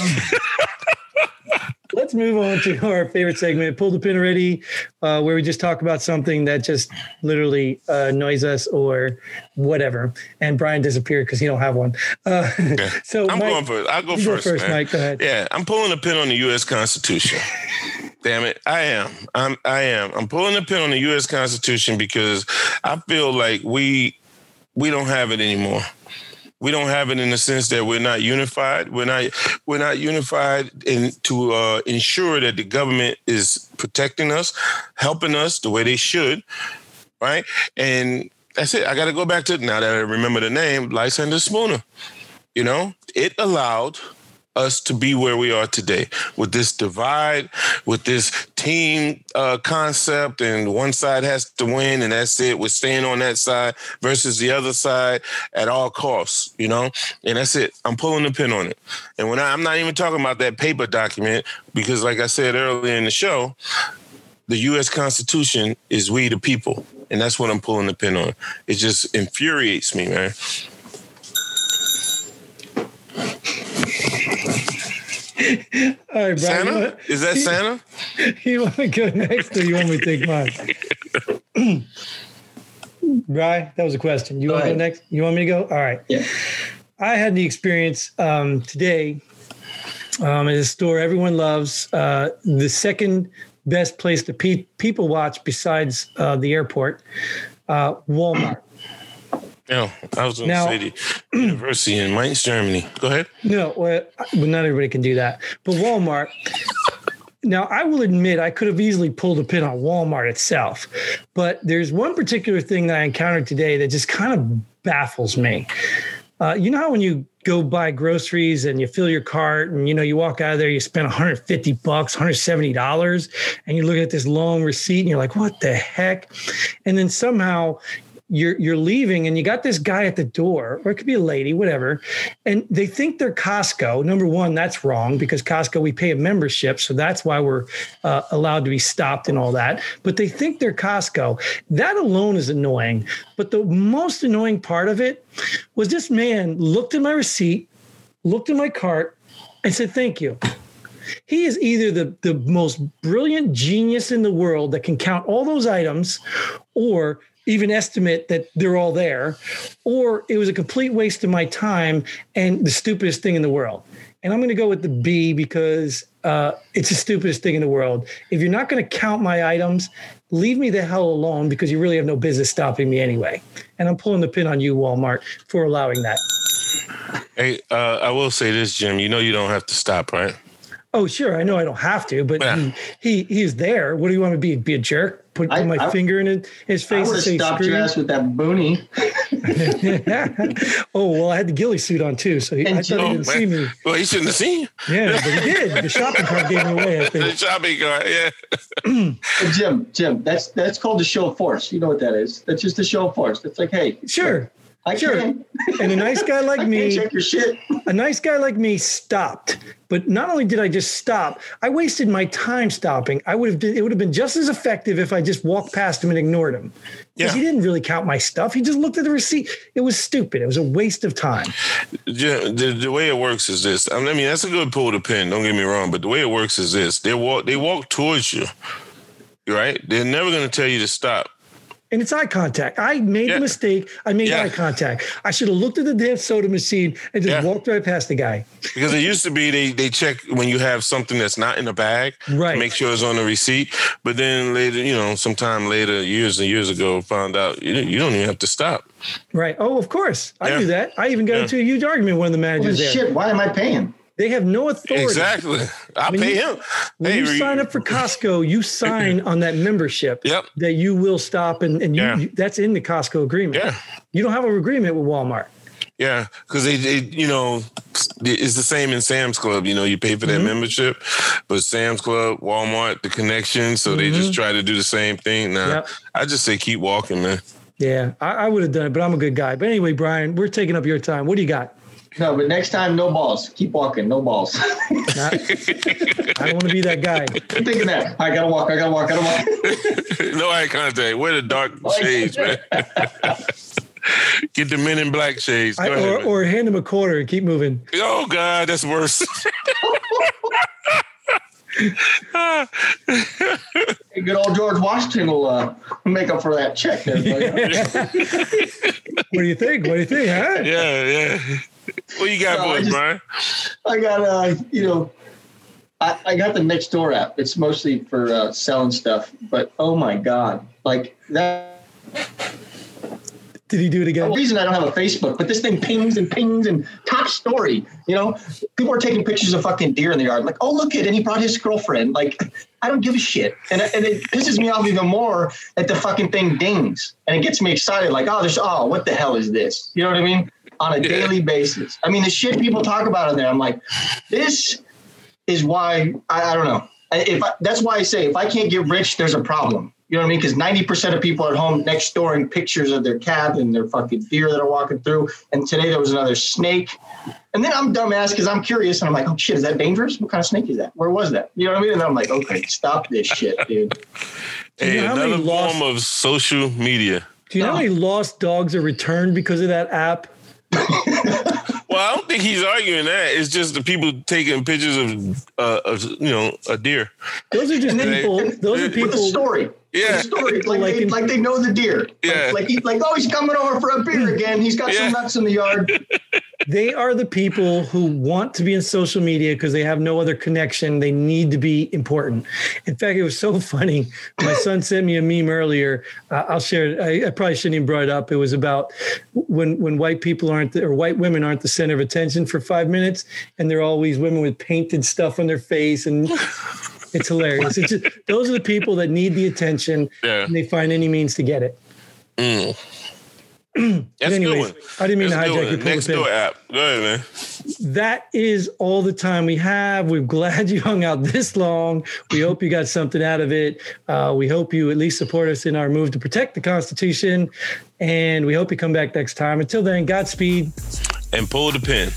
Let's move on to our favorite segment, pull the pin already, uh, where we just talk about something that just literally uh, annoys us or whatever. And Brian disappeared because he don't have one. Uh, so I'm Mike, going for it. I'll go you go first. first, man. Mike. Go ahead. Yeah, I'm pulling a pin on the U.S. Constitution. Damn it, I am. I'm. I am. I'm pulling the pin on the U.S. Constitution because I feel like we we don't have it anymore. We don't have it in the sense that we're not unified. We're not. We're not unified in to uh, ensure that the government is protecting us, helping us the way they should, right? And that's it. I got to go back to now that I remember the name, Lysander Spooner. You know, it allowed us to be where we are today with this divide, with this team uh, concept, and one side has to win, and that's it. We're staying on that side versus the other side at all costs, you know, and that's it. I'm pulling the pin on it. And when I, I'm not even talking about that paper document, because like I said earlier in the show, the U.S. Constitution is we the people, and that's what I'm pulling the pin on. It just infuriates me, man. All right, Brian. Santa? want, Is that Santa? you want to go next or you want me to take mine? Brian, that was a question. You Go want to go next? You want me to go? All right. Yeah. I had the experience um, today um, at a store everyone loves. Uh, the second best place to pe- people watch besides uh, the airport, uh, Walmart. No, I was going to say the university in Mainz, Germany. Go ahead. No, well, well, not everybody can do that. But Walmart, now I will admit I could have easily pulled a pin on Walmart itself, but there's one particular thing that I encountered today that just kind of baffles me. Uh, you know how when you go buy groceries and you fill your cart and you know you walk out of there you spend 150 bucks 170 dollars and you look at this long receipt and you're like what the heck and then somehow you're you're leaving and you got this guy at the door or it could be a lady whatever and they think they're costco. Number one that's wrong because costco we pay a membership so that's why we're uh, allowed to be stopped and all that but they think they're costco. That alone is annoying but the most annoying part of it was this man looked at my receipt looked at my cart and said thank you. He is either the, the most brilliant genius in the world that can count all those items or even estimate that they're all there, or it was a complete waste of my time and the stupidest thing in the world. And I'm going to go with the B because uh, it's the stupidest thing in the world. If you're not going to count my items, leave me the hell alone because you really have no business stopping me anyway. And I'm pulling the pin on you, Walmart, for allowing that. Hey, uh, I will say this, Jim. You know you don't have to stop, right? Oh, sure. I know I don't have to, but Yeah. he, he he's there. What do you want to be? Be a jerk? Put, put I- my I- finger in his I face would and have say, stopped your ass with that boonie. oh well, I had the ghillie suit on too, so he, And I thought he didn't see me. Oh, well, he shouldn't have seen you. Yeah, but he did. The shopping cart gave me away. I The think. shopping cart, yeah. Hey, Jim, Jim, that's that's called the show of force. You know what that is? That's just a show of force. it's like, hey, Sure. I sure. can. And a nice guy like me, check your shit. a nice guy like me stopped. But not only did I just stop, I wasted my time stopping. I would have been, it would have been just as effective if I just walked past him and ignored him. Because Yeah. he didn't really count my stuff. He just looked at the receipt. It was stupid. It was a waste of time. Jim, the, the way it works is this. I mean, that's a good pull to pin. Don't get me wrong, but the way it works is this: they walk, they walk towards you, right? They're never going to tell you to stop. And it's eye contact. I made Yeah. a mistake. I made Yeah. eye contact. I should have looked at the damn soda machine and just Yeah. walked right past the guy. Because it used to be they they check when you have something that's not in the bag, Right. to make sure it's on the receipt. But then later, you know, sometime later, years and years ago, found out you, you don't even have to stop. Right. Oh, of course. I Yeah. knew that. I even got Yeah. into a huge argument with one of the Well, managers there. shit, why am I paying? They have no authority. Exactly. I When pay you- him. When Hey, you re- sign up for Costco, you sign on that membership Yep. that you will stop and, and you, Yeah. you- that's in the Costco agreement. Yeah. You don't have an agreement with Walmart. Yeah, because they, they, you know, it's the same in Sam's Club. You know, you pay for that Mhm. membership, but Sam's Club, Walmart, the connection, so they just try to do the same thing. Now, Yep. I just say keep walking, man. Yeah, I, I would have done it, but I'm a good guy. But anyway, Brian, we're taking up your time. What do you got? No, but next time, no balls. Keep walking, no balls. Not- I don't want to be that guy. Keep thinking that. I gotta walk. I gotta walk. I gotta walk. no eye contact. Wear the dark shades, man. Get the men in black shades. I, ahead, or, or hand him a quarter and keep moving. oh God, that's worse. Hey, good old George Washington will uh, make up for that check there. buddy. What do you think? What do you think? Huh? yeah, yeah. What you got No, for I just- Brian? I got uh, you know, I, I got the Nextdoor app. It's mostly for uh, selling stuff, but oh my god, like that. Did he do it again? The reason I don't have a Facebook, but this thing pings and pings and top story. You know, people are taking pictures of fucking deer in the yard. Like, oh look it, and he brought his girlfriend. Like, I don't give a shit, and and it pisses me off even more that the fucking thing dings, and it gets me excited. Like, oh, there's oh, what the hell is this? You know what I mean? On a Yeah. daily basis. I mean, the shit people talk about in there. I'm like, this is why I, I don't know. If I, that's why I say if I can't get rich, there's a problem. You know what I mean? Because 90% of people are at home next door in pictures of their cat and their fucking deer that are walking through. And today there was another snake. And then I'm dumbass because I'm curious and I'm like, oh shit, is that dangerous? What kind of snake is that? Where was that? You know what I mean? And then I'm like, okay, stop this shit, dude. Do you Hey, know how many another lost- form of social media. Do you know how many lost dogs are returned because of that app? Well, I don't think he's arguing that. It's just the people taking pictures of, uh, of you know, a deer. Those are just people. Those are With a people. story. Yeah. A story. Like, Like they, in- like they know the deer. Yeah. Like, like, he, like, oh, he's coming over for a beer again. He's got Yeah. some nuts in the yard. They are the people who want to be in social media because they have no other connection. They need to be important. In fact, it was so funny. My son sent me a meme earlier. Uh, I'll share it. I, I probably shouldn't even brought it up. It was about when when white people aren't the, or white women aren't the center of attention for five minutes, and they're always women with painted stuff on their face and It's hilarious. It's just, those are the people that need the attention Yeah. and they find any means to get it. Mm. But That's a anyways, good one. I didn't mean That's to hijack your. Nextdoor app. Go ahead, man. That is all the time we have. We're glad you hung out this long. We hope you got something out of it. Uh, we hope you at least support us in our move to protect the Constitution. And we hope you come back next time. Until then, Godspeed. And pull the pin.